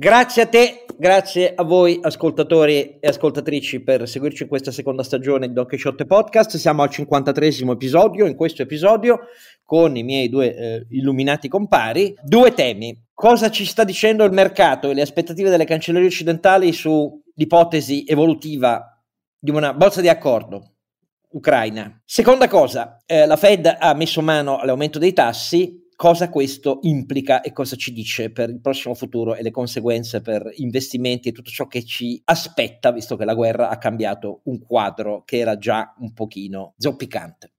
Grazie a te, grazie a voi ascoltatori e ascoltatrici per seguirci in questa seconda stagione di Don Quixote Podcast. Siamo al 53 episodio, in questo episodio con i miei due eh, illuminati compari, due temi. Cosa ci sta dicendo il mercato e le aspettative delle cancellerie occidentali sull'ipotesi evolutiva di una bozza di accordo Ucraina. Seconda cosa, eh, la Fed ha messo mano all'aumento dei tassi, cosa questo implica e cosa ci dice per il prossimo futuro e le conseguenze per investimenti e tutto ciò che ci aspetta, visto che la guerra ha cambiato un quadro che era già un pochino zoppicante.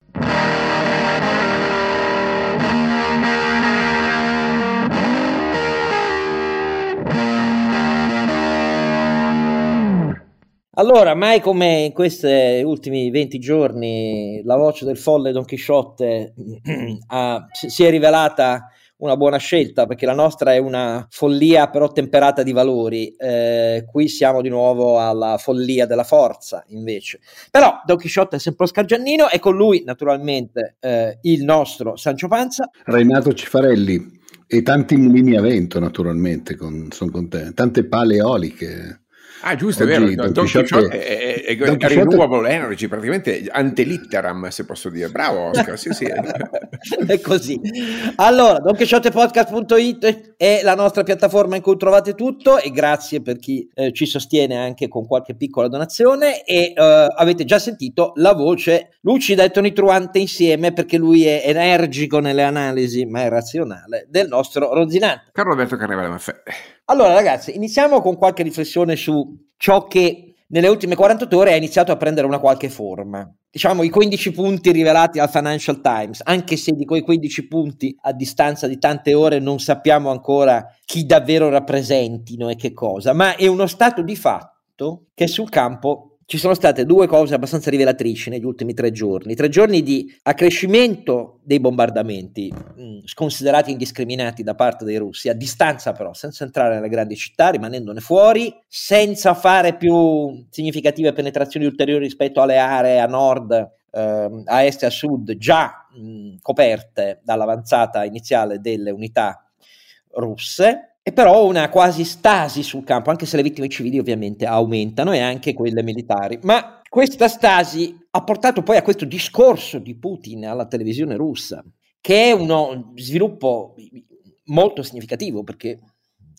Allora, mai come in questi ultimi 20 giorni la voce del folle Don Chisciotte si è rivelata una buona scelta perché la nostra è una follia però temperata di valori. Eh, qui siamo di nuovo alla follia della forza invece. Però Don Chisciotte è sempre Oscar Giannino e con lui naturalmente eh, il nostro Sancio Panza. Renato Cifarelli e tanti mulini a vento naturalmente, con, sono contento, tante pale eoliche. Ah, giusto, Oggi, è vero. Don, Don Quixote è, è, è, Don Quixote... renewable energy, praticamente antelitteram, se posso dire. Bravo Oscar, sì, sì. è così. Allora, donchisciotepodcast.it è la nostra piattaforma in cui trovate tutto e grazie per chi eh, ci sostiene anche con qualche piccola donazione e eh, avete già sentito la voce lucida e tonitruante insieme perché lui è energico nelle analisi, ma è razionale, del nostro Ronzinante. Carlo Alberto Carnevale Maffè. Allora, ragazzi, iniziamo con qualche riflessione su ciò che nelle ultime 48 ore ha iniziato a prendere una qualche forma. Diciamo i 15 punti rivelati al Financial Times, anche se di quei 15 punti a distanza di tante ore non sappiamo ancora chi davvero rappresentino e che cosa, ma è uno stato di fatto che sul campo ci sono state due cose abbastanza rivelatrici negli ultimi tre giorni. Tre giorni di accrescimento dei bombardamenti, mm, sconsiderati indiscriminati da parte dei russi, a distanza però, senza entrare nelle grandi città, rimanendone fuori, senza fare più significative penetrazioni ulteriori rispetto alle aree a nord, ehm, a est e a sud, già mh, mm, coperte dall'avanzata iniziale delle unità russe e però una quasi stasi sul campo, anche se le vittime civili ovviamente aumentano e anche quelle militari. Ma questa stasi ha portato poi a questo discorso di Putin alla televisione russa, che è uno sviluppo molto significativo perché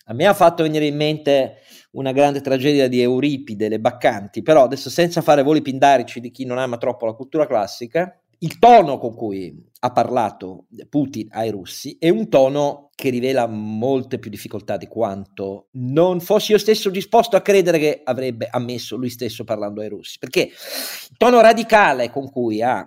a me ha fatto venire in mente una grande tragedia di Euripide, le Baccanti, però adesso senza fare voli pindarici di chi non ama troppo la cultura classica, il tono con cui ha parlato Putin ai russi è un tono che rivela molte più difficoltà di quanto non fossi io stesso disposto a credere che avrebbe ammesso lui stesso parlando ai russi, perché il tono radicale con cui ha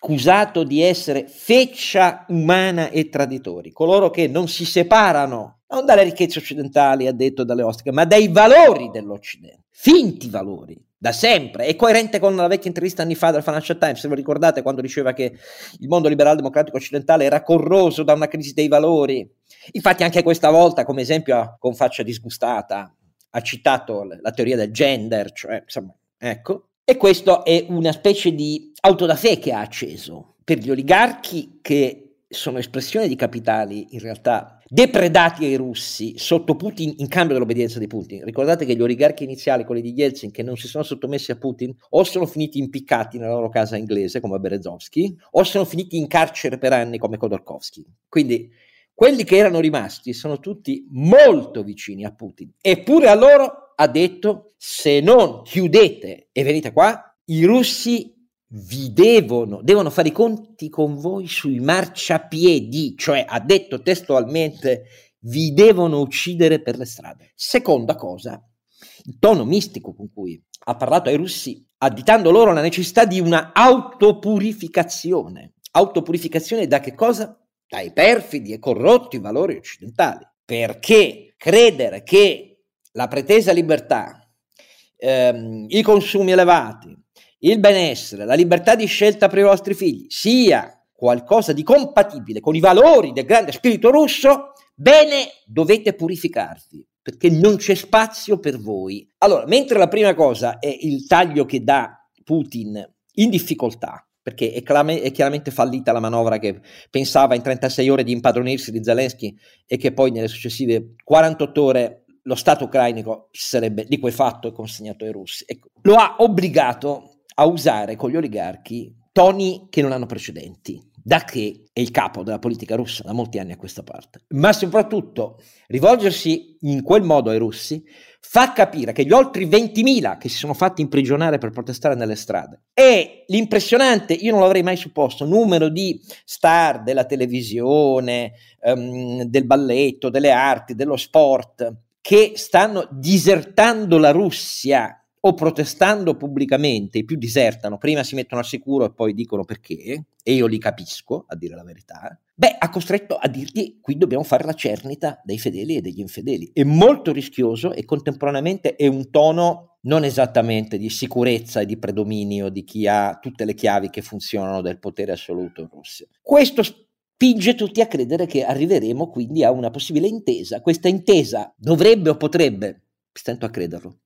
accusato di essere feccia umana e traditori, coloro che non si separano non dalle ricchezze occidentali, ha detto dalle ostriche, ma dai valori dell'Occidente, finti valori, da sempre, è coerente con la vecchia intervista anni fa del Financial Times, se vi ricordate quando diceva che il mondo liberal democratico occidentale era corroso da una crisi dei valori. Infatti anche questa volta, come esempio, con faccia disgustata, ha citato la teoria del gender, cioè, insomma, ecco. E questo è una specie di auto da fé che ha acceso per gli oligarchi che sono espressione di capitali in realtà depredati ai russi sotto Putin in cambio dell'obbedienza di Putin. Ricordate che gli oligarchi iniziali, quelli di Yeltsin, che non si sono sottomessi a Putin, o sono finiti impiccati nella loro casa inglese, come Berezovsky, o sono finiti in carcere per anni, come Khodorkovsky. Quindi quelli che erano rimasti sono tutti molto vicini a Putin. Eppure a loro ha detto, se non chiudete e venite qua, i russi vi devono, devono fare i conti con voi sui marciapiedi, cioè ha detto testualmente vi devono uccidere per le strade. Seconda cosa, il tono mistico con cui ha parlato ai russi, additando loro la necessità di una autopurificazione. Autopurificazione da che cosa? Dai perfidi e corrotti valori occidentali. Perché credere che la pretesa libertà, ehm, i consumi elevati, il benessere, la libertà di scelta per i vostri figli sia qualcosa di compatibile con i valori del grande spirito russo, bene, dovete purificarvi perché non c'è spazio per voi. Allora, mentre la prima cosa è il taglio che dà Putin in difficoltà, perché è, clame, è, chiaramente fallita la manovra che pensava in 36 ore di impadronirsi di Zelensky e che poi nelle successive 48 ore lo Stato ucrainico si sarebbe liquefatto e consegnato ai russi. Ecco, lo ha obbligato a usare con gli oligarchi toni che non hanno precedenti, da che è il capo della politica russa da molti anni a questa parte. Ma soprattutto rivolgersi in quel modo ai russi fa capire che gli oltre 20.000 che si sono fatti imprigionare per protestare nelle strade e l'impressionante, io non l'avrei mai supposto, numero di star della televisione, um, del balletto, delle arti, dello sport che stanno disertando la Russia o protestando pubblicamente, i più disertano, prima si mettono al sicuro e poi dicono perché, e io li capisco, a dire la verità, beh, ha costretto a dirgli qui dobbiamo fare la cernita dei fedeli e degli infedeli. È molto rischioso e contemporaneamente è un tono non esattamente di sicurezza e di predominio di chi ha tutte le chiavi che funzionano del potere assoluto in Russia. Questo spinge tutti a credere che arriveremo quindi a una possibile intesa. Questa intesa dovrebbe o potrebbe, stento a crederlo,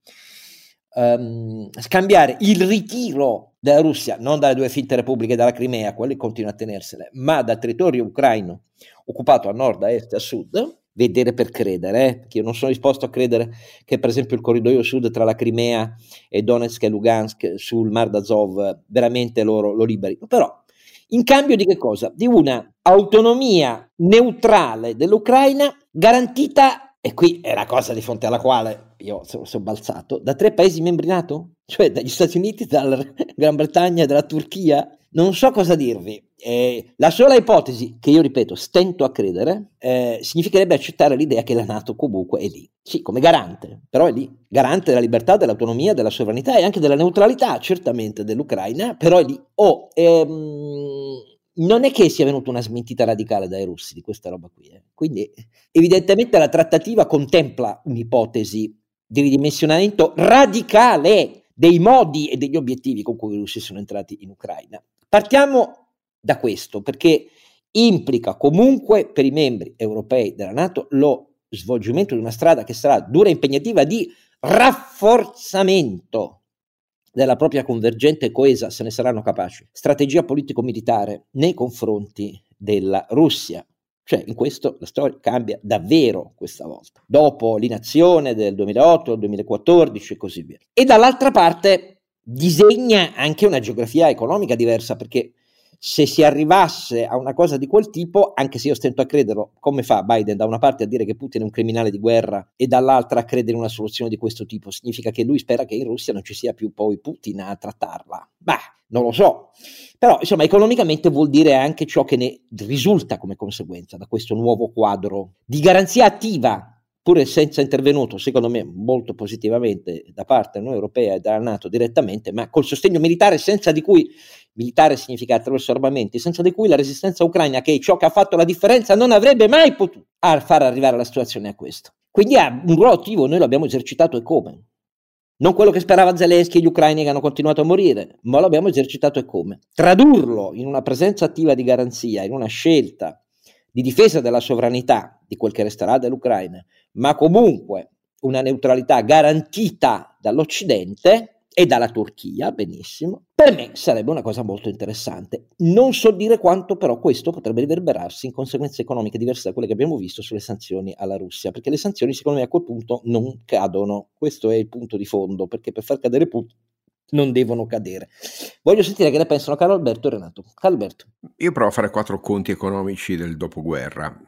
um, scambiare il ritiro della Russia, non dalle due finte repubbliche dalla Crimea, quelle continua a tenersene, ma dal territorio ucraino occupato a nord, a est e a sud, vedere per credere, eh? perché io non sono disposto a credere che per esempio il corridoio sud tra la Crimea e Donetsk e Lugansk sul Mar d'Azov veramente loro lo liberino, però in cambio di che cosa? Di una autonomia neutrale dell'Ucraina garantita e qui è la cosa di fronte alla quale io sono, sono balzato, da tre paesi membri NATO? Cioè dagli Stati Uniti, dalla Gran Bretagna, dalla Turchia? Non so cosa dirvi. Eh, la sola ipotesi, che io ripeto, stento a credere, eh, significherebbe accettare l'idea che la NATO comunque è lì. Sì, come garante, però è lì. Garante della libertà, dell'autonomia, della sovranità e anche della neutralità, certamente, dell'Ucraina, però è lì. Oh, ehm, non è che sia venuta una smentita radicale dai russi di questa roba qui. Eh. Quindi, evidentemente, la trattativa contempla un'ipotesi di ridimensionamento radicale dei modi e degli obiettivi con cui i russi sono entrati in Ucraina. Partiamo da questo, perché implica comunque per i membri europei della Nato lo svolgimento di una strada che sarà dura e impegnativa di rafforzamento della propria convergente e coesa, se ne saranno capaci, strategia politico-militare nei confronti della Russia. Cioè, in questo la storia cambia davvero questa volta, dopo l'inazione del 2008, del 2014 e così via. E dall'altra parte disegna anche una geografia economica diversa, perché se si arrivasse a una cosa di quel tipo, anche se io stento a crederlo, come fa Biden da una parte a dire che Putin è un criminale di guerra e dall'altra a credere in una soluzione di questo tipo? Significa che lui spera che in Russia non ci sia più poi Putin a trattarla. Beh, non lo so. Però, insomma, economicamente vuol dire anche ciò che ne risulta come conseguenza da questo nuovo quadro di garanzia attiva pur senza intervenuto, secondo me, molto positivamente da parte dell'Unione Europea e dalla Nato direttamente, ma col sostegno militare senza di cui, militare significa attraverso armamenti, senza di cui la resistenza ucraina, che è ciò che ha fatto la differenza, non avrebbe mai potuto far arrivare la situazione a questo. Quindi ha un ruolo attivo, noi l'abbiamo esercitato e come? Non quello che sperava Zelensky e gli ucraini che hanno continuato a morire, ma l'abbiamo esercitato e come? Tradurlo in una presenza attiva di garanzia, in una scelta di difesa della sovranità di quel che resterà dell'Ucraina, ma comunque una neutralità garantita dall'Occidente e dalla Turchia, benissimo, per me sarebbe una cosa molto interessante. Non so dire quanto però questo potrebbe riverberarsi in conseguenze economiche diverse da quelle che abbiamo visto sulle sanzioni alla Russia, perché le sanzioni secondo me a quel punto non cadono. Questo è il punto di fondo, perché per far cadere Putin non devono cadere. Voglio sentire che ne pensano Carlo Alberto e Renato. Carlo Alberto. Io provo a fare quattro conti economici del dopoguerra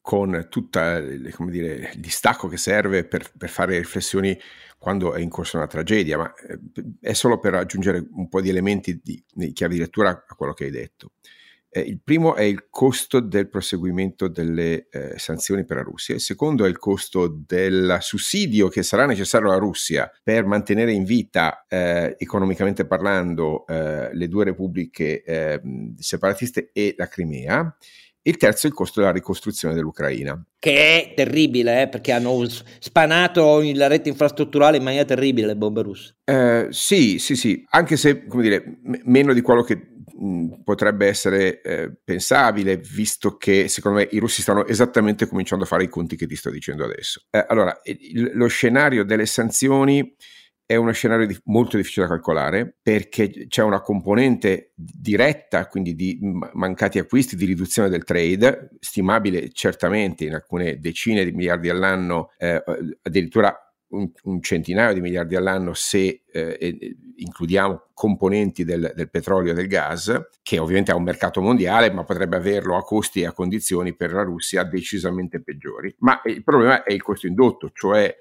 con tutto il distacco che serve per, per, fare riflessioni quando è in corso una tragedia, ma eh, è solo per aggiungere un po' di elementi di, di chiave di lettura a quello che hai detto. Eh, il primo è il costo del proseguimento delle eh, sanzioni per la Russia, il secondo è il costo del sussidio che sarà necessario alla Russia per mantenere in vita, eh, economicamente parlando, eh, le due repubbliche ehm, separatiste e la Crimea. Il terzo è il costo della ricostruzione dell'Ucraina. Che è terribile, eh, perché hanno spanato la rete infrastrutturale in maniera terribile le bombe russe. Eh, sì, sì, sì, anche se, come dire, m- meno di quello che potrebbe essere eh, pensabile, visto che secondo me i russi stanno esattamente cominciando a fare i conti che ti sto dicendo adesso. Eh, allora, il, lo scenario delle sanzioni è uno scenario di, molto difficile da calcolare perché c'è una componente diretta, quindi di mancati acquisti, di riduzione del trade, stimabile certamente in alcune decine di miliardi all'anno, eh, addirittura un, un, centinaio di miliardi all'anno se eh, includiamo componenti del, del, petrolio e del gas, che ovviamente ha un mercato mondiale, ma potrebbe averlo a costi e a condizioni per la Russia decisamente peggiori. Ma il problema è il costo indotto, cioè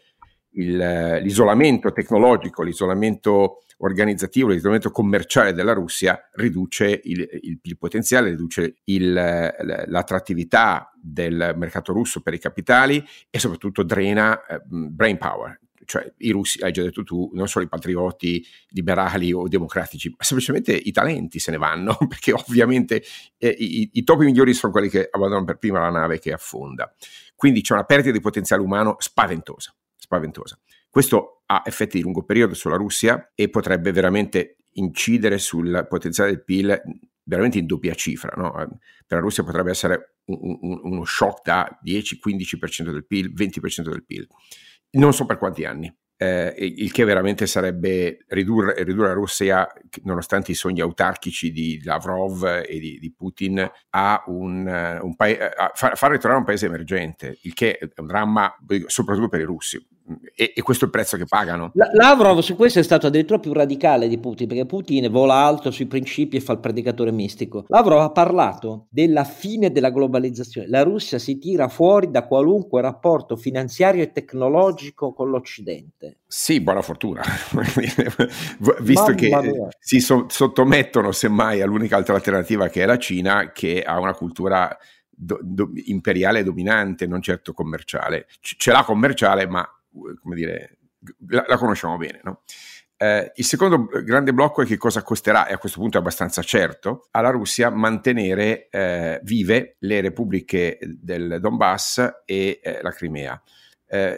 il, l'isolamento tecnologico, l'isolamento organizzativo, l'isolamento commerciale della Russia riduce il, il, il potenziale, riduce l'attrattività del mercato russo per i capitali e soprattutto drena eh, brain power. Cioè i russi, hai già detto tu, non solo i patrioti liberali o democratici, ma semplicemente i talenti se ne vanno, perché ovviamente eh, i, i topi migliori sono quelli che abbandonano per prima la nave che affonda. Quindi c'è una perdita di potenziale umano spaventosa spaventosa. Questo ha effetti di lungo periodo sulla Russia e potrebbe veramente incidere sul potenziale del PIL veramente in doppia cifra. No? Per la Russia potrebbe essere un, un, uno shock da 10-15% del PIL, 20% del PIL. Non so per quanti anni. Eh, il che veramente sarebbe ridurre, ridurre, la Russia, nonostante i sogni autarchici di Lavrov e di, di Putin, a, un, un pa- a far, far ritornare un paese emergente, il che è un dramma soprattutto per i russi e, e, questo è il prezzo che pagano. Lavrov su questo è stato addirittura più radicale di Putin, perché Putin vola alto sui principi e fa il predicatore mistico. Lavrov ha parlato della fine della globalizzazione. La Russia si tira fuori da qualunque rapporto finanziario e tecnologico con l'Occidente. Sì, buona fortuna, visto Mamma che mia. si so- sottomettono semmai all'unica alternativa che è la Cina, che ha una cultura do- do- imperiale dominante, non certo commerciale. C- ce l'ha commerciale, ma come dire, la, la conosciamo bene, no? Eh, il secondo grande blocco è che cosa costerà, e a questo punto è abbastanza certo, alla Russia mantenere eh, vive le repubbliche del Donbass e eh, la Crimea. Eh,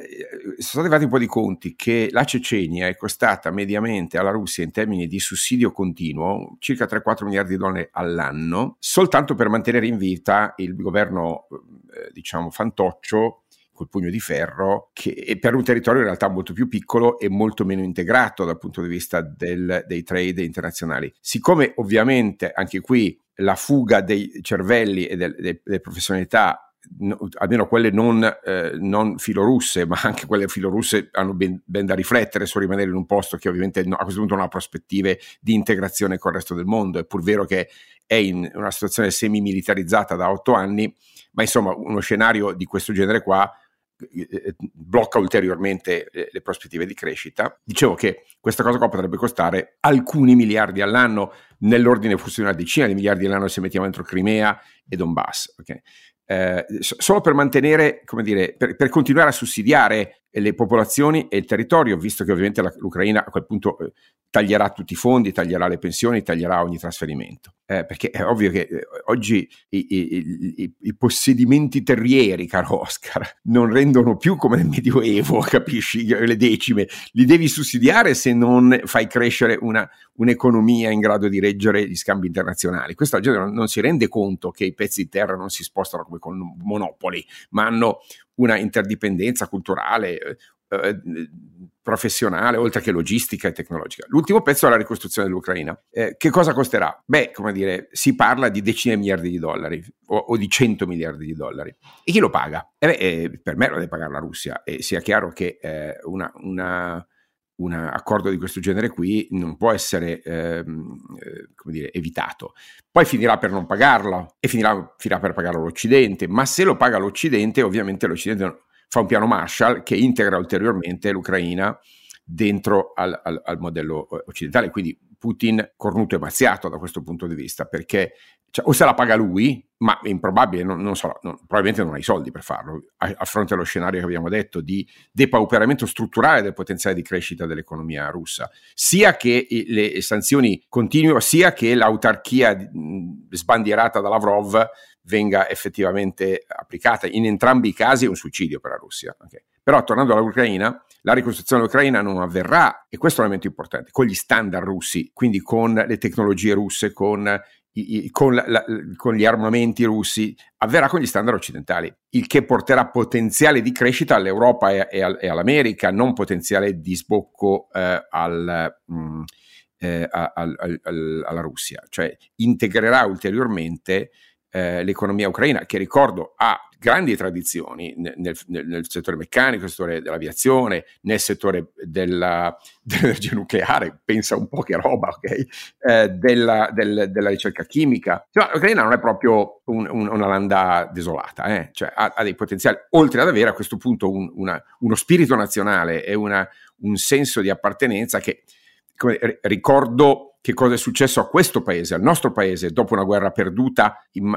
sono stati fatti un po' di conti che la Cecenia è costata mediamente alla Russia in termini di sussidio continuo circa 3-4 miliardi di dollari all'anno, soltanto per mantenere in vita il governo, eh, diciamo, fantoccio col pugno di ferro, che per un territorio in realtà molto più piccolo e molto meno integrato dal punto di vista del, dei trade internazionali. Siccome ovviamente anche qui la fuga dei cervelli e del, delle, delle professionalità No, almeno quelle non, eh, non, filorusse, ma anche quelle filorusse hanno ben, ben, da riflettere su rimanere in un posto che ovviamente no, a questo punto non ha prospettive di integrazione con il resto del mondo. È pur vero che è in una situazione semi-militarizzata da otto anni, ma insomma uno scenario di questo genere qua blocca ulteriormente le prospettive di crescita. Dicevo che questa cosa qua potrebbe costare alcuni miliardi all'anno, nell'ordine forse di una decina di miliardi all'anno se mettiamo dentro Crimea e Donbass. Okay? Eh, solo per mantenere, come dire, per, per, continuare a sussidiare le popolazioni e il territorio, visto che ovviamente la, l'Ucraina a quel punto eh, taglierà tutti i fondi, taglierà le pensioni, taglierà ogni trasferimento. Eh, perché è ovvio che eh, oggi i, i, i, i, possedimenti terrieri, caro Oscar, non rendono più come nel Medioevo, capisci? Le decime, li devi sussidiare se non fai crescere una, un'economia in grado di reggere gli scambi internazionali. Questa gente non, non si rende conto che i pezzi di terra non si spostano come con monopoli, ma hanno una interdipendenza culturale, eh, eh, professionale, oltre che logistica e tecnologica. L'ultimo pezzo è la ricostruzione dell'Ucraina. Eh, che cosa costerà? Beh, come dire, si parla di decine di miliardi di dollari o, o di 100 miliardi di dollari. E chi lo paga? Eh beh, eh, per me lo deve pagare la Russia e sia chiaro che eh, una, una un accordo di questo genere qui non può essere ehm, eh, dire, evitato. Poi finirà per non pagarlo e finirà, finirà, per pagarlo l'Occidente, ma se lo paga l'Occidente, ovviamente l'Occidente fa un piano Marshall che integra ulteriormente l'Ucraina dentro al, al, al modello eh, occidentale, quindi Putin cornuto e mazziato da questo punto di vista, perché cioè, o se la paga lui, ma è improbabile, non, non so, non, probabilmente non ha i soldi per farlo, a, a, fronte allo scenario che abbiamo detto di depauperamento strutturale del potenziale di crescita dell'economia russa, sia che le sanzioni continuino, sia che l'autarchia sbandierata da Lavrov venga effettivamente applicata. In entrambi i casi è un suicidio per la Russia. Okay. Però tornando all'Ucraina, la ricostruzione dell'Ucraina non avverrà, e questo è un elemento importante, con gli standard russi, quindi con le tecnologie russe, con i, con, la, con, gli armamenti russi, avverrà con gli standard occidentali, il che porterà potenziale di crescita all'Europa e, e, e all'America, non potenziale di sbocco eh, al, mh, mm, eh, al, al, alla Russia, cioè integrerà ulteriormente eh, l'economia ucraina, che ricordo ha grandi tradizioni nel, nel, nel, settore meccanico, nel settore dell'aviazione, nel settore della, dell'energia nucleare, pensa un po' che roba, ok? Eh, della, del, della, ricerca chimica. Cioè, L'Ucraina non è proprio un, un, una landa desolata, eh? cioè, ha, ha, dei potenziali, oltre ad avere a questo punto un, una, uno spirito nazionale e una, un senso di appartenenza che ricordo che cosa è successo a questo paese, al nostro paese, dopo una guerra perduta, in,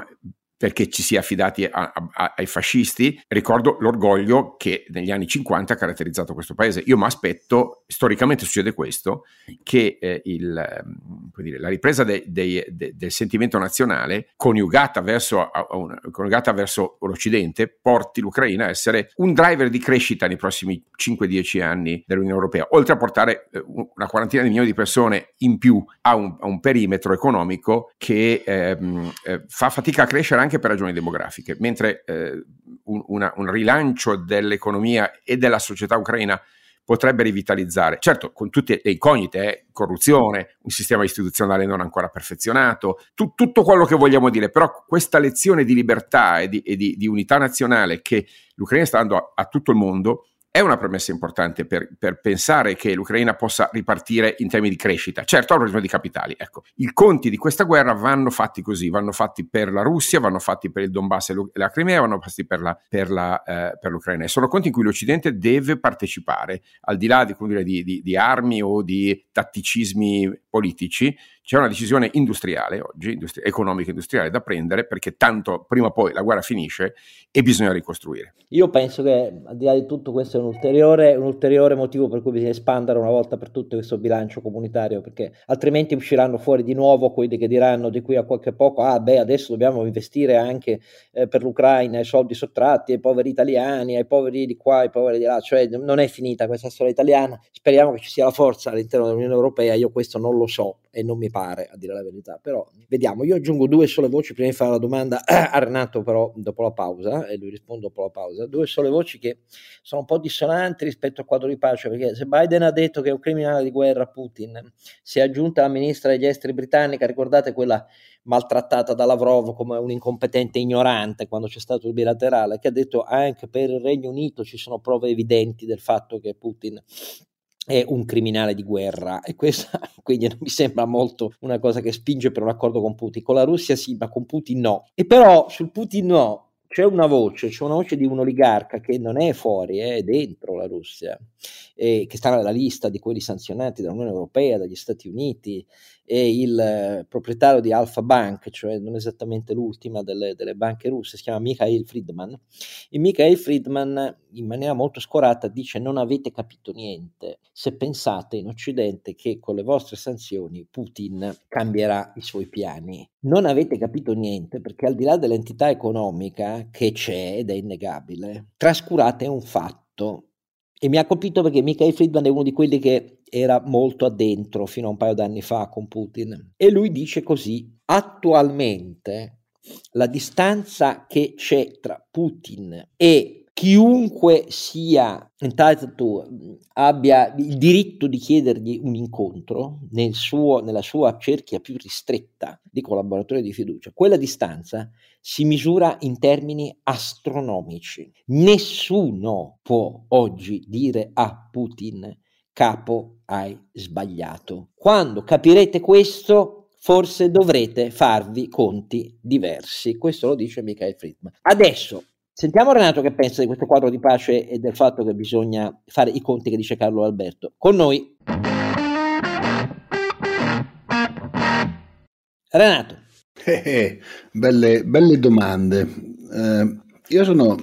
perché ci si è affidati a, a, ai fascisti. Ricordo l'orgoglio che negli anni 50 ha caratterizzato questo paese. Io mi aspetto, storicamente succede questo, che eh, il, ehm, dire, la ripresa de, de, de, del sentimento nazionale, coniugata verso, a, una, coniugata verso, l'Occidente, porti l'Ucraina a essere un driver di crescita nei prossimi 5-10 anni dell'Unione Europea, oltre a portare eh, una quarantina di milioni di persone in più a un, un perimetro economico che ehm, eh, fa fatica a crescere anche anche per ragioni demografiche, mentre eh, un, una, un rilancio dell'economia e della società ucraina potrebbe rivitalizzare, certo con tutte le incognite, eh, corruzione, un sistema istituzionale non ancora perfezionato, tu, tutto quello che vogliamo dire, però questa lezione di libertà e di, e di, di unità nazionale che l'Ucraina sta dando a, a tutto il mondo è una premessa importante per, per, pensare che l'Ucraina possa ripartire in termini di crescita. Certo, ha un bisogno di capitali. Ecco, i conti di questa guerra vanno fatti così, vanno fatti per la Russia, vanno fatti per il Donbass e la Crimea, vanno fatti per, la, per, la, eh, per l'Ucraina. E sono conti in cui l'Occidente deve partecipare, al di là di, dire, di, di, di armi o di tatticismi politici, c'è una decisione industriale oggi, industri- economica industriale da prendere perché tanto prima o poi la guerra finisce e bisogna ricostruire. Io penso che al di là di tutto questo è un ulteriore, un ulteriore motivo per cui bisogna espandere una volta per tutte questo bilancio comunitario perché altrimenti usciranno fuori di nuovo quelli che diranno di qui a qualche poco ah beh adesso dobbiamo investire anche eh, per l'Ucraina i soldi sottratti ai poveri italiani, ai poveri di qua, ai poveri di là, cioè non è finita questa storia italiana, speriamo che ci sia la forza all'interno dell'Unione Europea, io questo non lo so e non mi pare a dire la verità, però vediamo. Io aggiungo due sole voci prima di fare la domanda a Renato, però dopo la pausa, e lui risponde dopo la pausa. Due sole voci che sono un po' dissonanti rispetto al quadro di pace, perché se Biden ha detto che è un criminale di guerra Putin, si è aggiunta la ministra degli esteri britannica, ricordate quella maltrattata da Lavrov come un incompetente ignorante quando c'è stato il bilaterale, che ha detto anche per il Regno Unito ci sono prove evidenti del fatto che Putin è un criminale di guerra e questa quindi non mi sembra molto una cosa che spinge per un accordo con Putin. Con la Russia sì, ma con Putin no. E però sul Putin no, c'è una voce, c'è una voce di un oligarca che non è fuori, è dentro la Russia, eh, che sta nella lista di quelli sanzionati dall'Unione Europea, dagli Stati Uniti, è il eh, proprietario di Alfa Bank, cioè non esattamente l'ultima delle, delle banche russe, si chiama Mikhail Friedman. E Mikhail Friedman, in maniera molto scorata, dice: Non avete capito niente se pensate in Occidente che con le vostre sanzioni Putin cambierà i suoi piani. Non avete capito niente perché, al di là dell'entità economica che c'è ed è innegabile, trascurate un fatto e mi ha colpito perché Michael Friedman è uno di quelli che era molto addentro fino a un paio d'anni fa con Putin. E lui dice così, attualmente la distanza che c'è tra Putin e chiunque sia entitled to, abbia il diritto di chiedergli un incontro nel suo, nella sua cerchia più ristretta di collaboratori di fiducia, quella distanza si misura in termini astronomici. Nessuno può oggi dire a Putin capo hai sbagliato. Quando capirete questo, forse dovrete farvi conti diversi. Questo lo dice Michael Friedman. Adesso Sentiamo Renato che pensa di questo quadro di pace e del fatto che bisogna fare i conti che dice Carlo Alberto. Con noi. Renato. Eh, eh, belle, belle, domande. Eh, io sono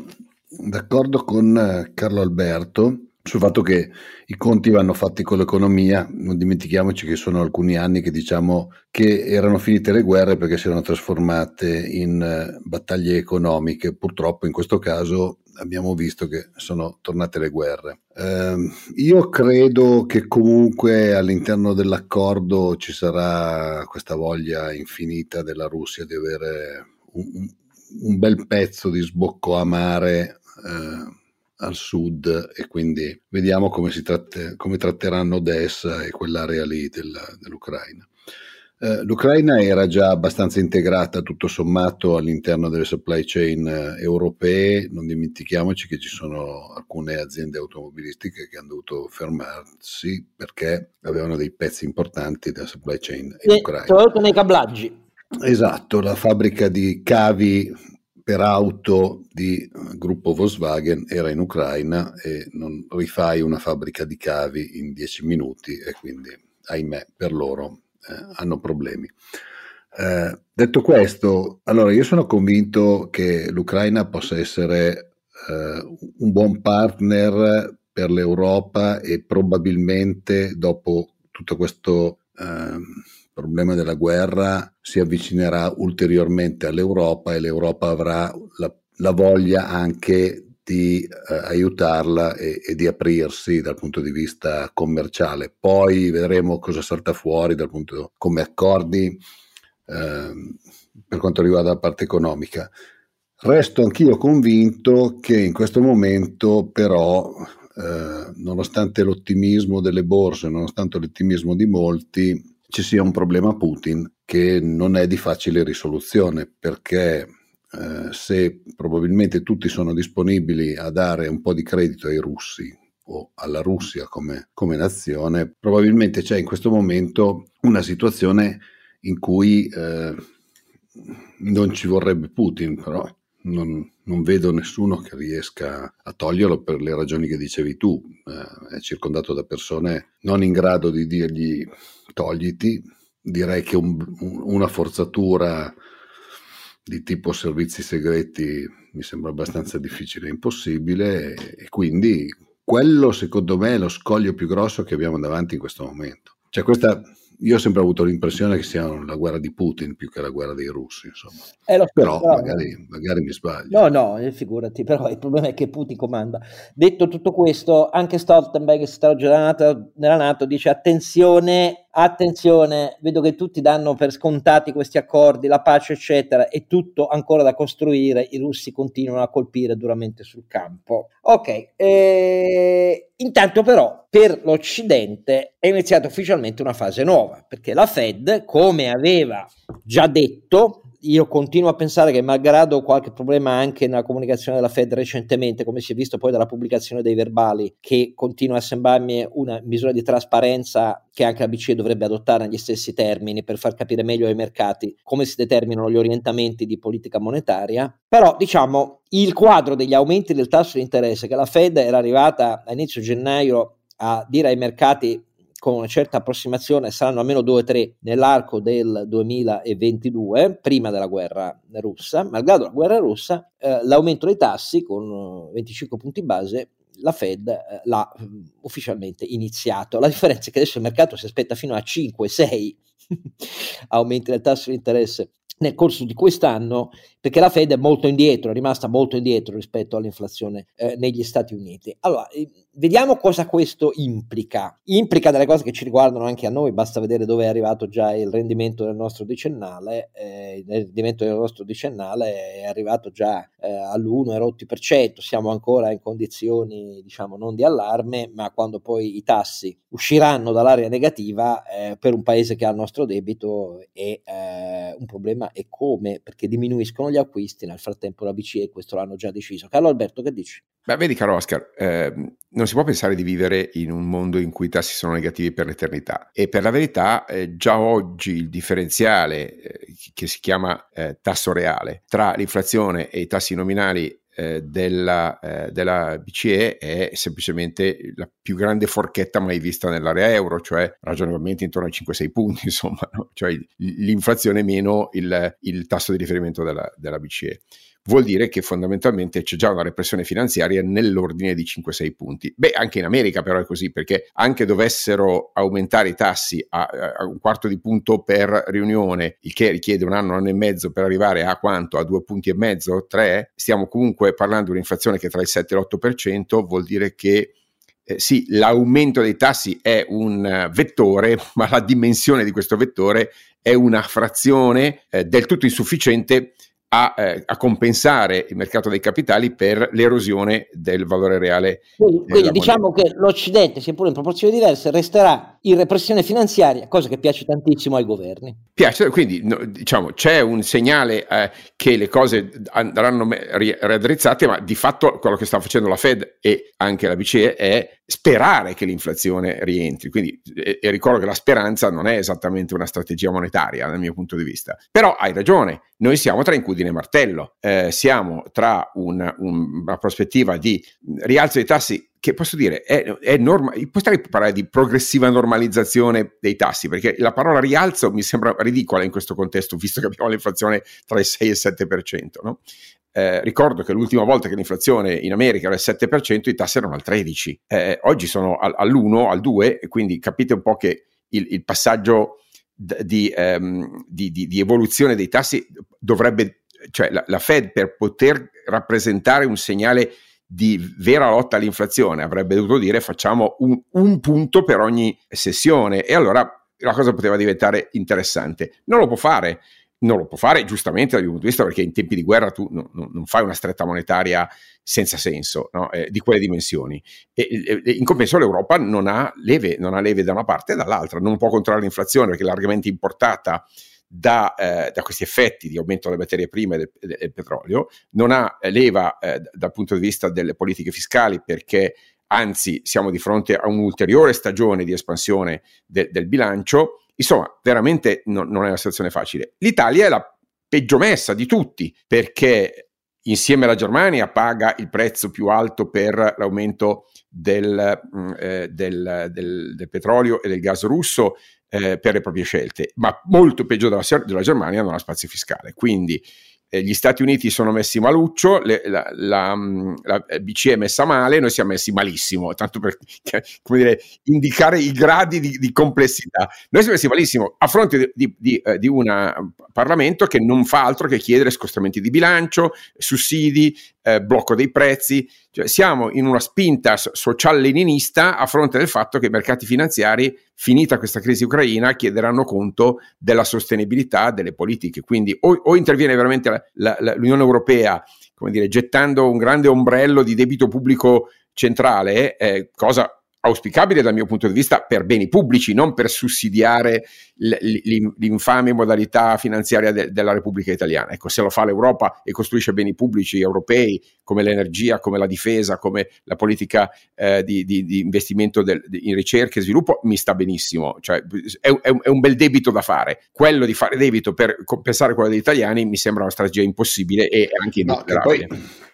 d'accordo con eh, Carlo Alberto sul fatto che i conti vanno fatti con l'economia, non dimentichiamoci che sono alcuni anni che diciamo che erano finite le guerre perché si erano trasformate in uh, battaglie economiche, purtroppo in questo caso abbiamo visto che sono tornate le guerre. Eh, io credo che comunque all'interno dell'accordo ci sarà questa voglia infinita della Russia di avere un, un bel pezzo di sbocco a mare. Eh, al sud e quindi vediamo come, si tratte, come tratteranno Odessa e quell'area lì della, dell'Ucraina. Eh, L'Ucraina era già abbastanza integrata tutto sommato all'interno delle supply chain eh, europee, non dimentichiamoci che ci sono alcune aziende automobilistiche che hanno dovuto fermarsi perché avevano dei pezzi importanti della supply chain in Ucraina. Soprattutto nei cablaggi. Esatto, la fabbrica di cavi per auto di eh, gruppo Volkswagen era in Ucraina e non rifai una fabbrica di cavi in dieci minuti e quindi ahimè per loro eh, hanno problemi. Eh, detto questo, allora io sono convinto che l'Ucraina possa essere eh, un buon partner per l'Europa e probabilmente dopo tutto questo problema della guerra si avvicinerà ulteriormente all'Europa e l'Europa avrà la, la voglia anche di eh, aiutarla e, e, di aprirsi dal punto di vista commerciale. Poi vedremo cosa salta fuori dal punto come accordi eh, per quanto riguarda la parte economica. Resto anch'io convinto che in questo momento però, eh, nonostante l'ottimismo delle borse, nonostante l'ottimismo di molti, ci sia un problema Putin che non è di facile risoluzione perché eh, se probabilmente tutti sono disponibili a dare un po' di credito ai russi o alla Russia come, come nazione, probabilmente c'è in questo momento una situazione in cui eh, non ci vorrebbe Putin, però non, non, vedo nessuno che riesca a toglierlo per le ragioni che dicevi tu. Eh, è circondato da persone non in grado di dirgli togliti. Direi che un, una forzatura di tipo servizi segreti mi sembra abbastanza difficile e impossibile e quindi quello secondo me è lo scoglio più grosso che abbiamo davanti in questo momento. Cioè questa io ho sempre avuto l'impressione che sia la guerra di Putin più che la guerra dei russi, insomma. Eh, so, però, però magari, magari, mi sbaglio. No, no, eh, figurati, però il problema è che Putin comanda. Detto tutto questo, anche Stoltenberg, segretario generale della Nato, dice attenzione attenzione, vedo che tutti danno per scontati questi accordi, la pace eccetera, è tutto ancora da costruire, i russi continuano a colpire duramente sul campo. Ok, eh, intanto però per l'Occidente è iniziata ufficialmente una fase nuova, perché la Fed, come aveva già detto, io continuo a pensare che malgrado qualche problema anche nella comunicazione della Fed recentemente, come si è visto poi dalla pubblicazione dei verbali, che continua a sembrarmi una misura di trasparenza che anche la BCE dovrebbe adottare negli stessi termini per far capire meglio ai mercati come si determinano gli orientamenti di politica monetaria, però diciamo il quadro degli aumenti del tasso di interesse che la Fed era arrivata a inizio gennaio a dire ai mercati con una certa approssimazione saranno almeno 2-3 nell'arco del 2022, prima della guerra russa. Malgrado la guerra russa, eh, l'aumento dei tassi con 25 punti base la Fed eh, l'ha mm, ufficialmente iniziato. La differenza è che adesso il mercato si aspetta fino a 5-6 aumenti del tasso di interesse nel corso di quest'anno perché la Fed è molto indietro, è rimasta molto indietro rispetto all'inflazione eh, negli Stati Uniti. Allora, eh, vediamo cosa questo implica. Implica delle cose che ci riguardano anche a noi, basta vedere dove è arrivato già il rendimento del nostro decennale. Eh, il rendimento del nostro decennale è arrivato già eh, all'1 rotti per cento, siamo ancora in condizioni diciamo non di allarme, ma quando poi i tassi usciranno dall'area negativa eh, per un paese che ha il nostro debito è eh, un problema e come? Perché diminuiscono gli acquisti, nel frattempo la BCE questo l'hanno già deciso. Carlo Alberto, che dici? Beh, vedi caro Oscar, eh, non si può pensare di vivere in un mondo in cui i tassi sono negativi per l'eternità e per la verità eh, già oggi il differenziale eh, che si chiama eh, tasso reale tra l'inflazione e i tassi nominali eh, della, eh, della, BCE è semplicemente la più grande forchetta mai vista nell'area euro, cioè ragionevolmente intorno ai 5-6 punti, insomma, no? cioè l'inflazione meno il, il, tasso di riferimento della, della BCE. Vuol dire che fondamentalmente c'è già una repressione finanziaria nell'ordine di 5-6 punti. Beh, anche in America però è così, perché anche dovessero aumentare i tassi a, a un quarto di punto per riunione, il che richiede un anno, un anno e mezzo per arrivare a quanto? A due punti e mezzo, tre? Stiamo comunque parlando di un'inflazione che è tra il 7 e l'8%, vuol dire che eh, sì, l'aumento dei tassi è un uh, vettore, ma la dimensione di questo vettore è una frazione eh, del tutto insufficiente a, eh, a, compensare il mercato dei capitali per l'erosione del valore reale. Quindi, quindi diciamo che l'Occidente, seppur in proporzioni diverse, resterà in repressione finanziaria, cosa che piace tantissimo ai governi. Piace, quindi no, diciamo c'è un segnale eh, che le cose andranno raddrizzate, ma di fatto quello che sta facendo la Fed e anche la BCE è sperare che l'inflazione rientri. Quindi, e, e, ricordo che la speranza non è esattamente una strategia monetaria dal mio punto di vista. Però hai ragione, noi siamo tra incudine e martello, eh, siamo tra un, un, una prospettiva di rialzo dei tassi che posso dire è, è norma- potrei parlare di progressiva normalizzazione dei tassi perché la parola rialzo mi sembra ridicola in questo contesto visto che abbiamo l'inflazione tra il 6 e il 7% no? Eh, ricordo che l'ultima volta che l'inflazione in America era il 7%, i tassi erano al 13%, eh, oggi sono al, all'1, al 2%, e quindi capite un po' che il, il passaggio d- di, um, di, di, di, evoluzione dei tassi dovrebbe, cioè la, la Fed per poter rappresentare un segnale di vera lotta all'inflazione avrebbe dovuto dire facciamo un, un punto per ogni sessione. E allora la cosa poteva diventare interessante. Non lo può fare non lo può fare giustamente dal mio punto di vista perché in tempi di guerra tu non, non fai una stretta monetaria senza senso no? eh, di quelle dimensioni e, e, in compenso l'Europa non ha, leve, non ha leve da una parte e dall'altra non può controllare l'inflazione perché è largamente importata da, eh, da, questi effetti di aumento delle materie prime del, del, del petrolio, non ha eh, leva eh, dal punto di vista delle politiche fiscali perché anzi siamo di fronte a un'ulteriore stagione di espansione de, del bilancio Insomma, veramente no, non è una situazione facile. L'Italia è la peggio messa di tutti perché insieme alla Germania paga il prezzo più alto per l'aumento del, mm, eh, del, del, del petrolio e del gas russo eh, per le proprie scelte, ma molto peggio della, della Germania non ha spazio fiscale. Quindi eh, gli Stati Uniti sono messi maluccio, le, la, la, mm, la, BCE è messa male, noi siamo messi malissimo, tanto per dire, indicare i gradi di, di, complessità. Noi siamo messi malissimo a fronte di, di, eh, di un Parlamento che non fa altro che chiedere scostamenti di bilancio, sussidi, eh, blocco dei prezzi, cioè siamo in una spinta social-leninista a fronte del fatto che i mercati finanziari, finita questa crisi ucraina, chiederanno conto della sostenibilità delle politiche. Quindi o, o interviene veramente la, la, la, l'Unione Europea, come dire, gettando un grande ombrello di debito pubblico centrale, eh, cosa auspicabile dal mio punto di vista per beni pubblici, non per sussidiare l'infame modalità finanziaria de, della Repubblica Italiana. Ecco, se lo fa l'Europa e costruisce beni pubblici europei come l'energia, come la difesa, come la politica eh, di, di, di, investimento del, in ricerca e sviluppo, mi sta benissimo. Cioè, è, è, è, un bel debito da fare. Quello di fare debito per compensare quello degli italiani mi sembra una strategia impossibile e anche inutile. No,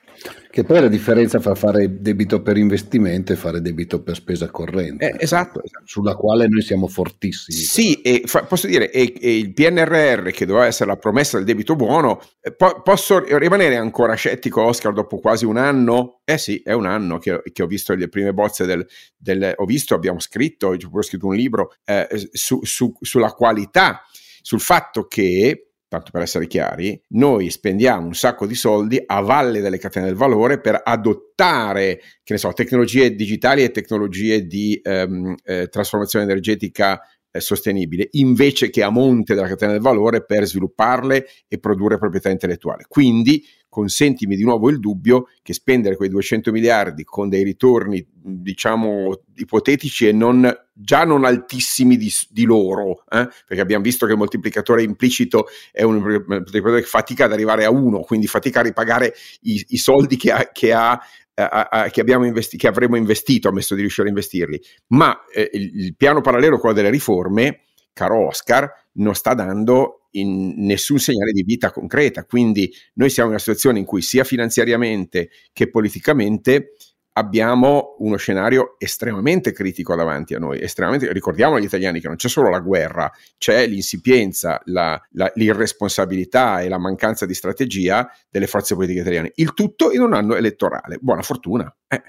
che poi è la differenza fra fare debito per investimento e fare debito per spesa corrente. Eh, esatto, Sulla quale noi siamo fortissimi. Sì, e fa, posso dire, e, e, il PNRR, che doveva essere la promessa del debito buono, eh, po- posso rimanere ancora scettico, Oscar, dopo quasi un anno? Eh sì, è un anno che, che ho visto le prime bozze del, del, Ho visto, abbiamo scritto, ho scritto un libro eh, su, su, sulla qualità, sul fatto che tanto per essere chiari, noi spendiamo un sacco di soldi a valle delle catene del valore per adottare, che ne so, tecnologie digitali e tecnologie di ehm, eh, trasformazione energetica eh, sostenibile, invece che a monte della catena del valore per svilupparle e produrre proprietà intellettuale. Quindi consentimi di nuovo il dubbio che spendere quei 200 miliardi con dei ritorni diciamo ipotetici e non, già non altissimi di, di loro, eh? perché abbiamo visto che il moltiplicatore implicito è un moltiplicatore che fatica ad arrivare a uno, quindi fatica a ripagare i, i soldi che ha, che ha a, a, che, investi- che, avremmo investito, ammesso di riuscire a investirli. Ma eh, il, il, piano parallelo, quello delle riforme, caro Oscar, non sta dando nessun segnale di vita concreta. Quindi noi siamo in una situazione in cui sia finanziariamente che politicamente abbiamo uno scenario estremamente critico davanti a noi. Ricordiamo agli italiani che non c'è solo la guerra, c'è l'insipienza, la, la, l'irresponsabilità e la mancanza di strategia delle forze politiche italiane. Il tutto in un anno elettorale. Buona fortuna. Eh.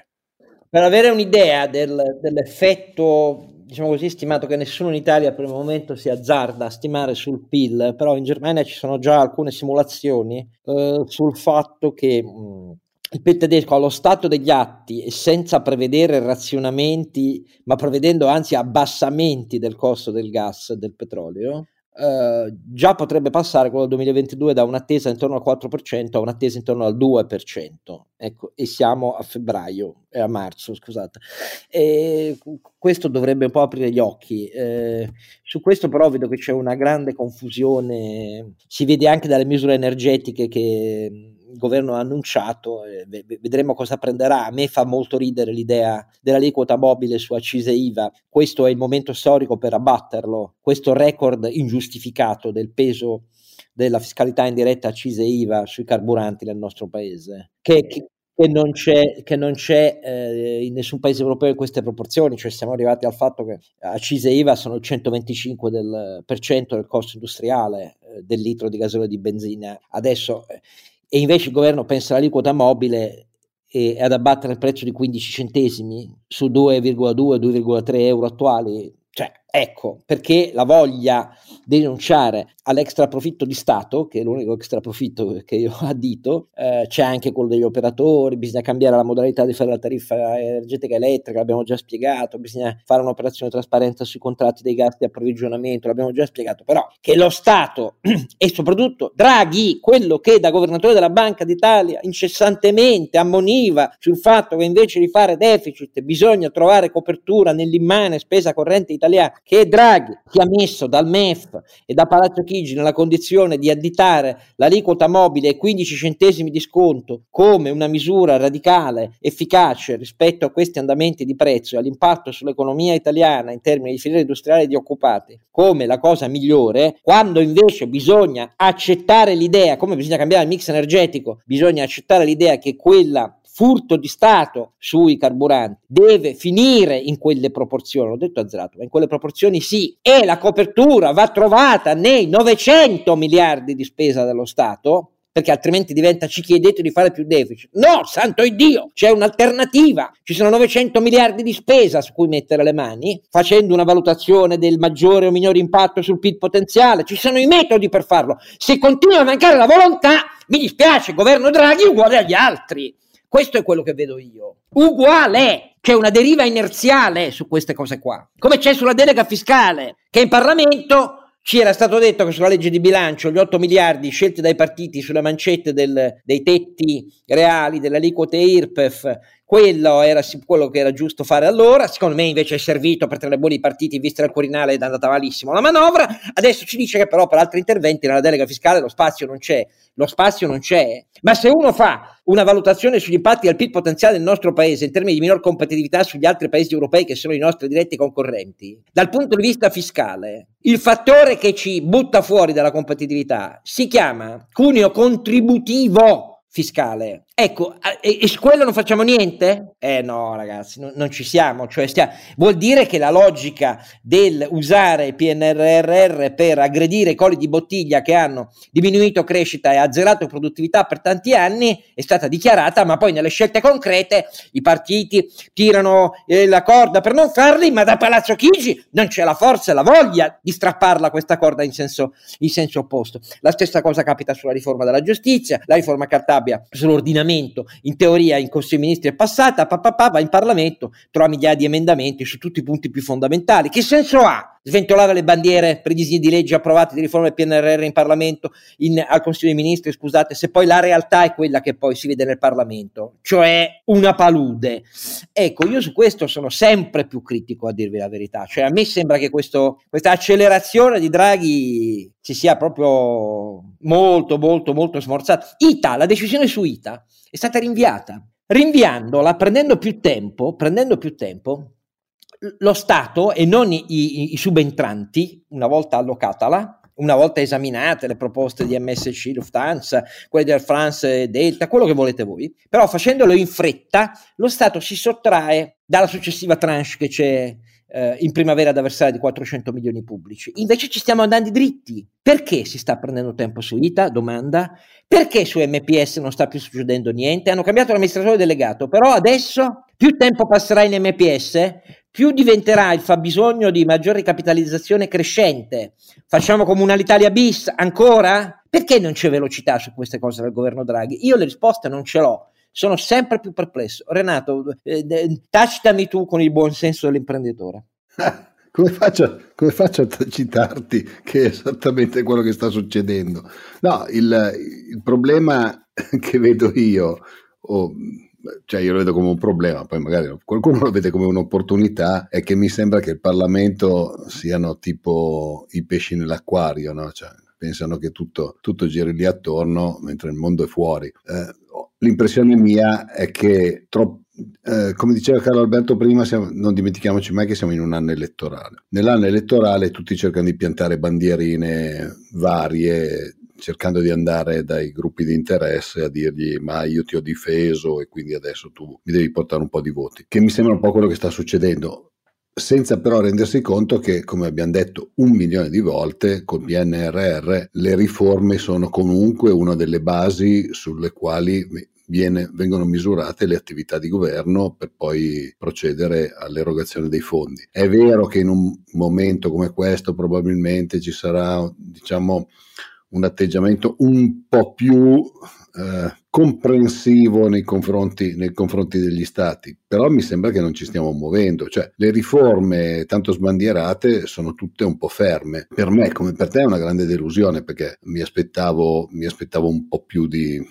Per avere un'idea del, dell'effetto diciamo così, stimato che nessuno in Italia per il momento si azzarda a stimare sul PIL, però in Germania ci sono già alcune simulazioni eh, sul fatto che mh, il PIL tedesco allo stato degli atti e senza prevedere razionamenti, ma prevedendo anzi abbassamenti del costo del gas e del petrolio, Uh, già potrebbe passare quello del 2022 da un'attesa intorno al 4% a un'attesa intorno al 2%. Ecco, e siamo a febbraio, e a marzo, scusate. E questo dovrebbe un po' aprire gli occhi. Eh, su questo però vedo che c'è una grande confusione, si vede anche dalle misure energetiche che il governo ha annunciato, vedremo cosa prenderà. A me fa molto ridere l'idea dell'aliquota mobile su accise IVA, questo è il momento storico per abbatterlo, questo record ingiustificato del peso della fiscalità indiretta accise IVA sui carburanti nel nostro paese, che, che, non c'è, che non c'è eh, in nessun paese europeo in queste proporzioni, cioè siamo arrivati al fatto che accise IVA sono il 125% del, del costo industriale eh, del litro di gasolio di benzina. Adesso eh, e invece il governo pensa all'aliquota mobile e ad abbattere il prezzo di 15 centesimi su 2,2-2,3 euro attuali, cioè ecco perché la voglia denunciare all'extra profitto di Stato, che è l'unico extra profitto che io addito, eh, c'è anche quello degli operatori, bisogna cambiare la modalità di fare la tariffa energetica elettrica, l'abbiamo già spiegato, bisogna fare un'operazione trasparenza sui contratti dei gas di approvvigionamento, l'abbiamo già spiegato, però che lo Stato e soprattutto Draghi, quello che da governatore della Banca d'Italia incessantemente ammoniva sul fatto che invece di fare deficit bisogna trovare copertura nell'immane spesa corrente italiana, che Draghi si ha messo dal MEF e da Palazzo Chigi nella condizione di additare l'aliquota mobile ai 15 centesimi di sconto come una misura radicale, efficace rispetto a questi andamenti di prezzo e all'impatto sull'economia italiana in termini di filiera industriale di occupati, come la cosa migliore, quando invece bisogna accettare l'idea, come bisogna cambiare il mix energetico, bisogna accettare l'idea che quella furto di Stato sui carburanti deve finire in quelle proporzioni, l'ho detto azzerato, ma in quelle proporzioni sì, e la copertura va trovata nei 900 miliardi di spesa dello Stato, perché altrimenti diventa ci chiedete di fare più deficit. No, santo Dio, c'è un'alternativa. Ci sono 900 miliardi di spesa su cui mettere le mani, facendo una valutazione del maggiore o minore impatto sul PIL potenziale. Ci sono i metodi per farlo. Se continua a mancare la volontà, mi dispiace, governo Draghi uguale agli altri. Questo è quello che vedo io. Uguale! C'è una deriva inerziale su queste cose qua. Come c'è sulla delega fiscale, che in Parlamento ci era stato detto che sulla legge di bilancio gli 8 miliardi scelti dai partiti sulle mancette del, dei tetti reali, delle aliquote IRPEF, quello era quello che era giusto fare allora, secondo me invece è servito per tenere buoni partiti, visto che al Quirinale è andata malissimo la manovra, adesso ci dice che però per altri interventi nella delega fiscale lo spazio non c'è, lo spazio non c'è, ma se uno fa una valutazione sugli impatti al PIL potenziale del nostro paese in termini di minor competitività sugli altri paesi europei che sono i nostri diretti concorrenti, dal punto di vista fiscale, il fattore che ci butta fuori dalla competitività si chiama cuneo contributivo fiscale. Ecco, e, su quello non facciamo niente? Eh no, ragazzi, no, non ci siamo. Cioè stia, vuol dire che la logica del usare PNRR per aggredire i colli di bottiglia che hanno diminuito crescita e azzerato produttività per tanti anni è stata dichiarata, ma poi nelle scelte concrete i partiti tirano eh, la corda per non farli, ma da Palazzo Chigi non c'è la forza e la voglia di strapparla questa corda in senso, in senso opposto. La stessa cosa capita sulla riforma della giustizia, la riforma Cartabia sull'ordinamento ordinamento, in teoria in Consiglio dei Ministri è passata, papà, va in Parlamento, trova migliaia di emendamenti su tutti i punti più fondamentali. Che senso ha sventolare le bandiere per i disegni di legge approvati di riforma del PNRR in Parlamento, in, al Consiglio dei Ministri, scusate, se poi la realtà è quella che poi si vede nel Parlamento, cioè una palude. Ecco, io su questo sono sempre più critico a dirvi la verità, cioè a me sembra che questo, questa accelerazione di Draghi ci sia proprio molto, molto, molto smorzata. ITA, la decisione su ITA è stata rinviata. Rinviandola, prendendo più tempo, prendendo più tempo, lo Stato e non i, i, subentranti, una volta allocatala, una volta esaminate le proposte di MSC, Lufthansa, quelle di Air France, Delta, quello che volete voi, però facendolo in fretta lo Stato si sottrae dalla successiva tranche che c'è eh, in primavera da versare di 400 milioni pubblici. Invece ci stiamo andando dritti. Perché si sta prendendo tempo su ITA? Domanda. Perché su MPS non sta più succedendo niente? Hanno cambiato l'amministratore delegato, però adesso più tempo passerà in MPS, più diventerà il fabbisogno di maggiore capitalizzazione crescente. Facciamo come un'Alitalia bis ancora? Perché non c'è velocità su queste cose del governo Draghi? Io le risposte non ce l'ho sono sempre più perplesso. Renato, eh, tacitami tu con il buon senso dell'imprenditore. Come faccio, come faccio, a tacitarti che è esattamente quello che sta succedendo? No, il, il problema che vedo io, oh, cioè io lo vedo come un problema, poi magari qualcuno lo vede come un'opportunità, è che mi sembra che il Parlamento siano tipo i pesci nell'acquario, no? cioè, pensano che tutto, tutto, giri lì attorno mentre il mondo è fuori. Eh, l'impressione mia è che troppo eh, come diceva Carlo Alberto prima, siamo, non dimentichiamoci mai che siamo in un anno elettorale. Nell'anno elettorale tutti cercano di piantare bandierine varie, cercando di andare dai gruppi di interesse a dirgli ma io ti ho difeso e quindi adesso tu mi devi portare un po' di voti, che mi sembra un po' quello che sta succedendo senza però rendersi conto che, come abbiamo detto un milione di volte, col PNRR le riforme sono comunque una delle basi sulle quali viene, vengono misurate le attività di governo per poi procedere all'erogazione dei fondi. È vero che in un momento come questo probabilmente ci sarà, diciamo, un atteggiamento un po' più eh, comprensivo nei confronti, nei confronti, degli stati, però mi sembra che non ci stiamo muovendo, cioè le riforme tanto sbandierate sono tutte un po' ferme. Per me, come per te, è una grande delusione perché mi aspettavo, mi aspettavo un po' più di,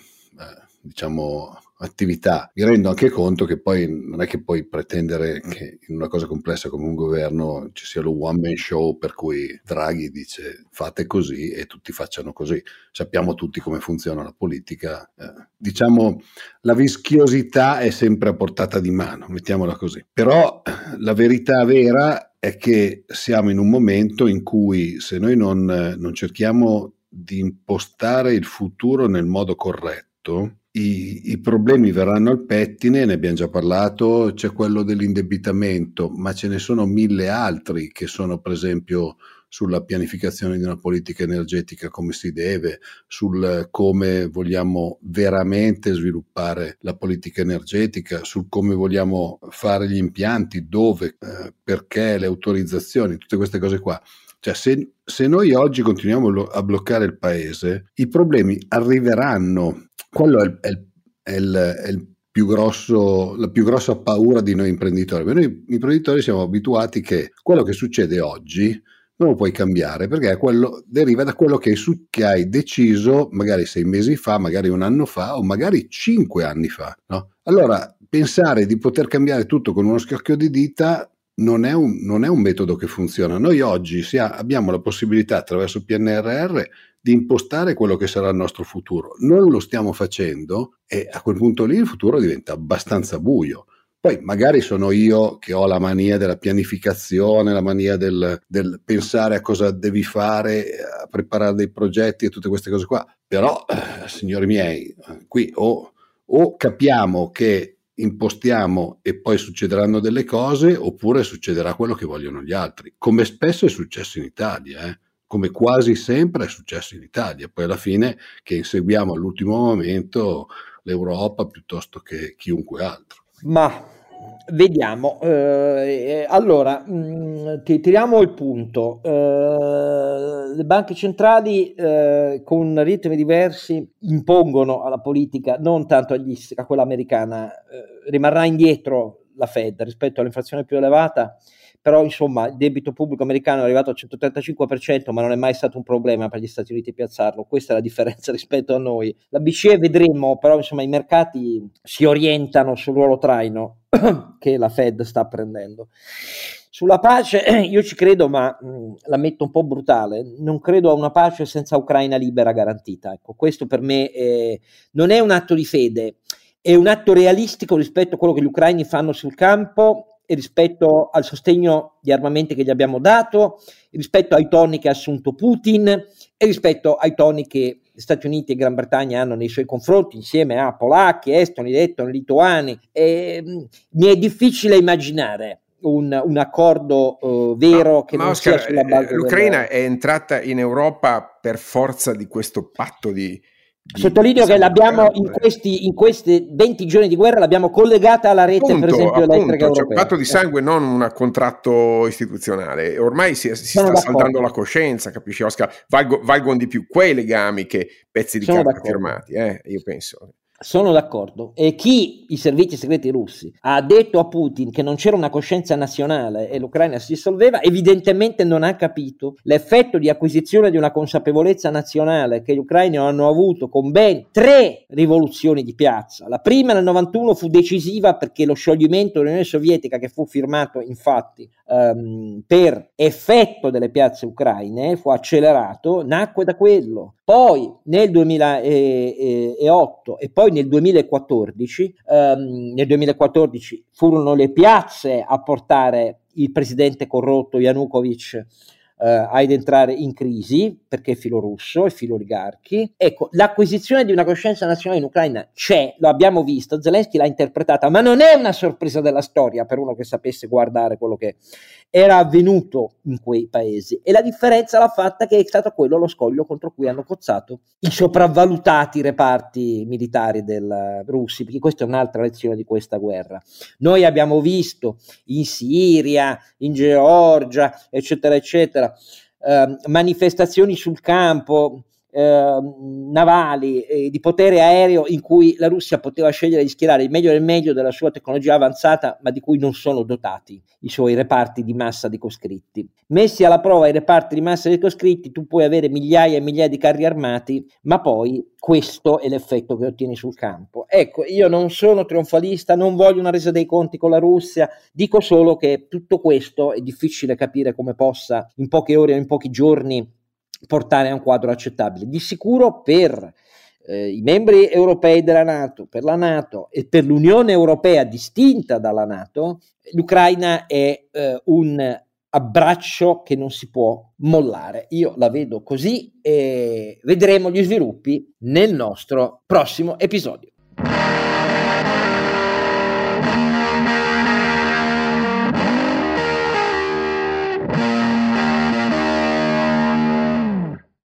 diciamo, attività. Mi rendo anche conto che poi non è che puoi pretendere che in una cosa complessa come un governo ci sia lo one man show per cui Draghi dice fate così e tutti facciano così. Sappiamo tutti come funziona la politica. Eh, diciamo la vischiosità è sempre a portata di mano, mettiamola così. Però la verità vera è che siamo in un momento in cui se noi non, non cerchiamo di impostare il futuro nel modo corretto, i, i, problemi verranno al pettine, ne abbiamo già parlato, c'è quello dell'indebitamento, ma ce ne sono mille altri che sono per esempio sulla pianificazione di una politica energetica come si deve, sul come vogliamo veramente sviluppare la politica energetica, sul come vogliamo fare gli impianti, dove, eh, perché, le autorizzazioni, tutte queste cose qua. Cioè, se, se, noi oggi continuiamo a bloccare il paese, i problemi arriveranno. Quello è, è, è, il, è il più grosso, la più grossa paura di noi imprenditori. noi imprenditori siamo abituati che quello che succede oggi non lo puoi cambiare perché quello, deriva da quello che, su, che, hai deciso magari sei mesi fa, magari un anno fa o magari cinque anni fa. No? Allora, pensare di poter cambiare tutto con uno schiocchio di dita non è un, non è un metodo che funziona. Noi oggi ha, abbiamo la possibilità attraverso PNRR di impostare quello che sarà il nostro futuro. Non lo stiamo facendo e a quel punto lì il futuro diventa abbastanza buio. Poi magari sono io che ho la mania della pianificazione, la mania del, del pensare a cosa devi fare, a preparare dei progetti e tutte queste cose qua. Però, eh, signori miei, qui o, o capiamo che impostiamo e poi succederanno delle cose oppure succederà quello che vogliono gli altri, come spesso è successo in Italia, eh? Come quasi sempre è successo in Italia, poi alla fine che inseguiamo all'ultimo momento l'Europa piuttosto che chiunque altro. Ma Vediamo, eh, allora mh, mm, tiriamo il punto. Eh, le banche centrali eh, con ritmi diversi impongono alla politica, non tanto agli, a quella americana, eh, rimarrà indietro la Fed rispetto all'inflazione più elevata però insomma il debito pubblico americano è arrivato al 135%, ma non è mai stato un problema per gli Stati Uniti piazzarlo, questa è la differenza rispetto a noi. La BCE vedremo, però insomma i mercati si orientano sul ruolo traino che la Fed sta prendendo. Sulla pace io ci credo, ma mh, la metto un po' brutale, non credo a una pace senza Ucraina libera garantita. Ecco, questo per me è, non è un atto di fede, è un atto realistico rispetto a quello che gli ucraini fanno sul campo rispetto al sostegno di armamenti che gli abbiamo dato, rispetto ai toni che ha assunto Putin e rispetto ai toni che Stati Uniti e Gran Bretagna hanno nei suoi confronti, insieme a polacchi, estoni, lettoni, lituani. E, mh, mi è difficile immaginare un, un accordo uh, vero no, che non Oscar, sia sulla base l'Ucraina del... è entrata in Europa per forza di questo patto di, Sottolineo che l'abbiamo in questi, in questi 20 giorni di guerra l'abbiamo collegata alla rete, appunto, per esempio, appunto, elettrica europea. C'è un patto di sangue, non un contratto istituzionale. Ormai si, si sta saltando la coscienza, capisci Oscar? Valgo, valgono di più quei legami che pezzi di Sono carta firmati, eh? io penso. Sono d'accordo. E chi, i servizi segreti russi, ha detto a Putin che non c'era una coscienza nazionale e l'Ucraina si dissolveva, evidentemente non ha capito l'effetto di acquisizione di una consapevolezza nazionale che gli ucraini hanno avuto con ben tre rivoluzioni di piazza. La prima nel 91 fu decisiva perché lo scioglimento dell'Unione Sovietica, che fu firmato infatti um, per effetto delle piazze ucraine, fu accelerato, nacque da quello. Poi nel 2008 e poi nel 2014, um, nel 2014 furono le piazze a portare il presidente corrotto Yanukovych eh, ad entrare in crisi perché è filo russo e filo oligarchi. Ecco, l'acquisizione di una coscienza nazionale in Ucraina c'è, lo abbiamo visto, Zelensky l'ha interpretata, ma non è una sorpresa della storia per uno che sapesse guardare quello che era avvenuto in quei paesi. E la differenza l'ha fatta che è stato quello lo scoglio contro cui hanno cozzato i sopravvalutati reparti militari del russi, perché questa è un'altra lezione di questa guerra. Noi abbiamo visto in Siria, in Georgia, eccetera, eccetera, eh, manifestazioni sul campo, eh, navali eh, di potere aereo in cui la Russia poteva scegliere di schierare il meglio del meglio della sua tecnologia avanzata, ma di cui non sono dotati i suoi reparti di massa di coscritti. Messi alla prova i reparti di massa di coscritti, tu puoi avere migliaia e migliaia di carri armati, ma poi questo è l'effetto che ottieni sul campo. Ecco, io non sono trionfalista, non voglio una resa dei conti con la Russia, dico solo che tutto questo è difficile capire come possa in poche ore o in pochi giorni portare a un quadro accettabile. Di sicuro per eh, i membri europei della Nato, per la Nato e per l'Unione Europea distinta dalla Nato, l'Ucraina è eh, un abbraccio che non si può mollare. Io la vedo così e vedremo gli sviluppi nel nostro prossimo episodio.